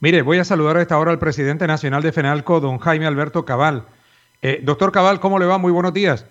Mire, voy a saludar a esta hora al presidente nacional de FENALCO, don Jaime Alberto Cabal. Eh, doctor Cabal, ¿cómo le va? Muy buenos días.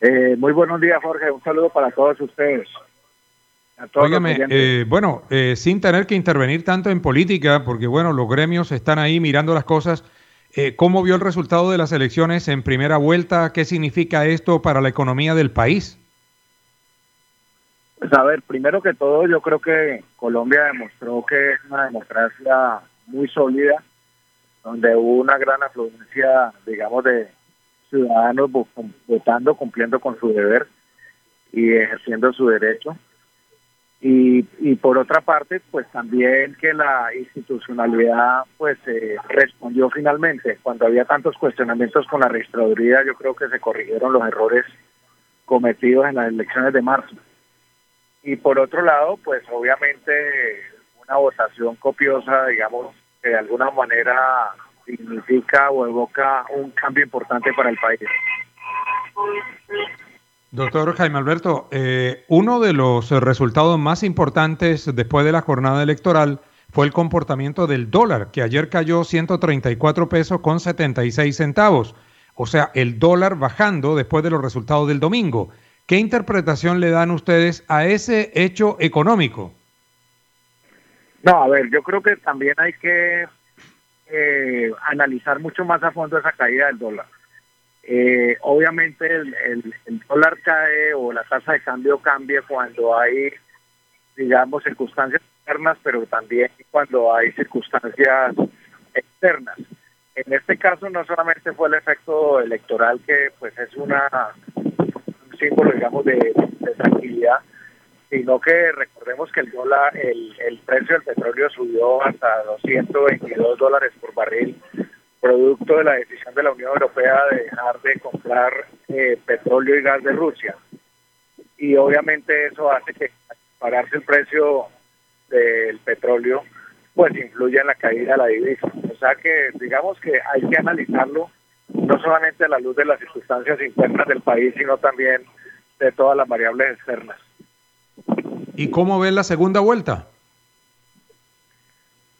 Eh, muy buenos días, Jorge. Un saludo para todos ustedes. Óigame, eh, bueno, sin tener que intervenir tanto en política, porque bueno, los gremios están ahí mirando las cosas. ¿Cómo vio el resultado de las elecciones en primera vuelta? ¿Qué significa esto para la economía del país? Pues a ver, primero que todo, yo creo que Colombia demostró que es una democracia muy sólida, donde hubo una gran afluencia, digamos, de ciudadanos votando, cumpliendo con su deber y ejerciendo su derecho. Y, y por otra parte, pues también que la institucionalidad pues eh, respondió finalmente. Cuando había tantos cuestionamientos con la registraduría, yo creo que se corrigieron los errores cometidos en las elecciones de marzo. Y por otro lado, pues obviamente una votación copiosa, digamos, que de alguna manera significa o evoca un cambio importante para el país. Doctor Jaime Alberto, eh, uno de los resultados más importantes después de la jornada electoral fue el comportamiento del dólar, que ayer cayó 134 pesos con 76 centavos. O sea, el dólar bajando después de los resultados del domingo. ¿Qué interpretación le dan ustedes a ese hecho económico? No, a ver, yo creo que también hay que eh, analizar mucho más a fondo esa caída del dólar. Eh, obviamente el, dólar cae o la tasa de cambio cambia cuando hay, digamos, circunstancias internas, pero también cuando hay circunstancias externas. En este caso no solamente fue el efecto electoral que pues es una símbolo, digamos, de, tranquilidad, sino que recordemos que el dólar, el, el precio del petróleo subió hasta 222 dólares por barril, producto de la decisión de la Unión Europea de dejar de comprar eh, petróleo y gas de Rusia. Y obviamente eso hace que pararse el precio del petróleo, pues influye en la caída de la divisa. O sea que digamos que hay que analizarlo no solamente a la luz de las circunstancias internas del país, sino también de todas las variables externas. ¿Y cómo ven la segunda vuelta?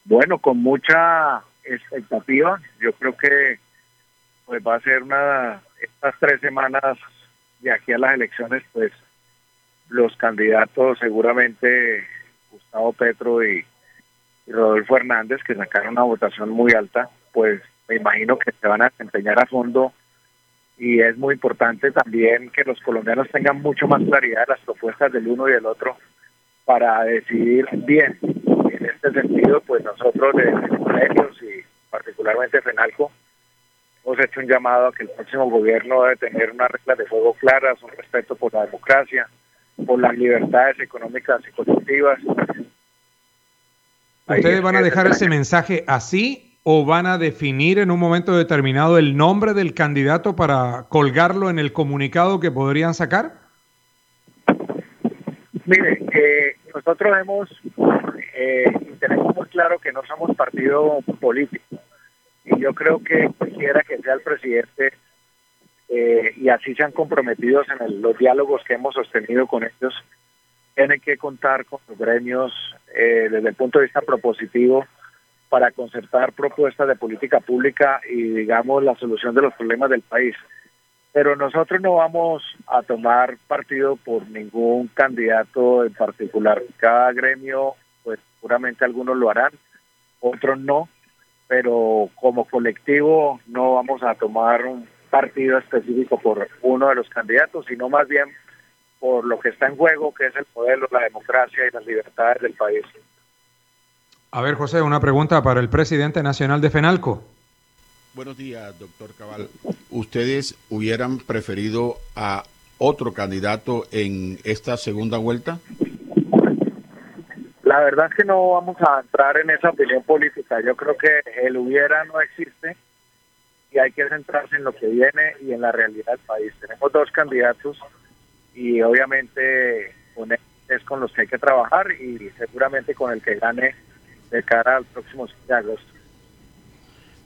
Bueno, con mucha expectativa. Yo creo que pues va a ser una estas tres semanas de aquí a las elecciones, pues los candidatos seguramente Gustavo Petro y Rodolfo Hernández, que sacaron una votación muy alta, pues me imagino que se van a desempeñar a fondo y es muy importante también que los colombianos tengan mucho más claridad de las propuestas del uno y del otro para decidir bien. En este sentido, pues nosotros de colegios y particularmente FENALCO hemos hecho un llamado a que el próximo gobierno debe tener unas reglas de juego claras, un respeto por la democracia, por las libertades económicas y colectivas. ¿Ustedes van a dejar ese mensaje así o van a definir en un momento determinado el nombre del candidato para colgarlo en el comunicado que podrían sacar? Mire, eh, nosotros hemos eh, tenemos muy claro que no somos partido político y yo creo que cualquiera que sea el presidente eh, y así se han comprometido en los diálogos que hemos sostenido con ellos, tiene que contar con los gremios eh, desde el punto de vista propositivo para concertar propuestas de política pública y, digamos, la solución de los problemas del país. Pero nosotros no vamos a tomar partido por ningún candidato en particular. Cada gremio, pues seguramente algunos lo harán, otros no, pero como colectivo no vamos a tomar un partido específico por uno de los candidatos, sino más bien por lo que está en juego, que es el modelo, la democracia y las libertades del país. A ver, José, una pregunta para el presidente nacional de FENALCO. Buenos días, doctor Cabal. ¿Ustedes hubieran preferido a otro candidato en esta segunda vuelta? La verdad es que no vamos a entrar en esa opinión política. Yo creo que el hubiera no existe y hay que centrarse en lo que viene y en la realidad del país. Tenemos dos candidatos y obviamente con él es con los que hay que trabajar y seguramente con el que gane de cara al próximo 7 de agosto.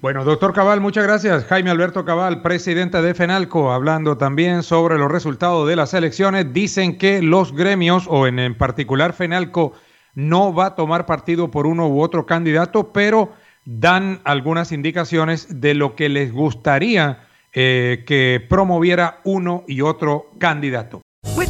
Bueno, doctor Cabal, muchas gracias. Jaime Alberto Cabal, presidente de FENALCO, hablando también sobre los resultados de las elecciones. Dicen que los gremios, o en, en particular FENALCO, no va a tomar partido por uno u otro candidato, pero dan algunas indicaciones de lo que les gustaría eh, que promoviera uno y otro candidato.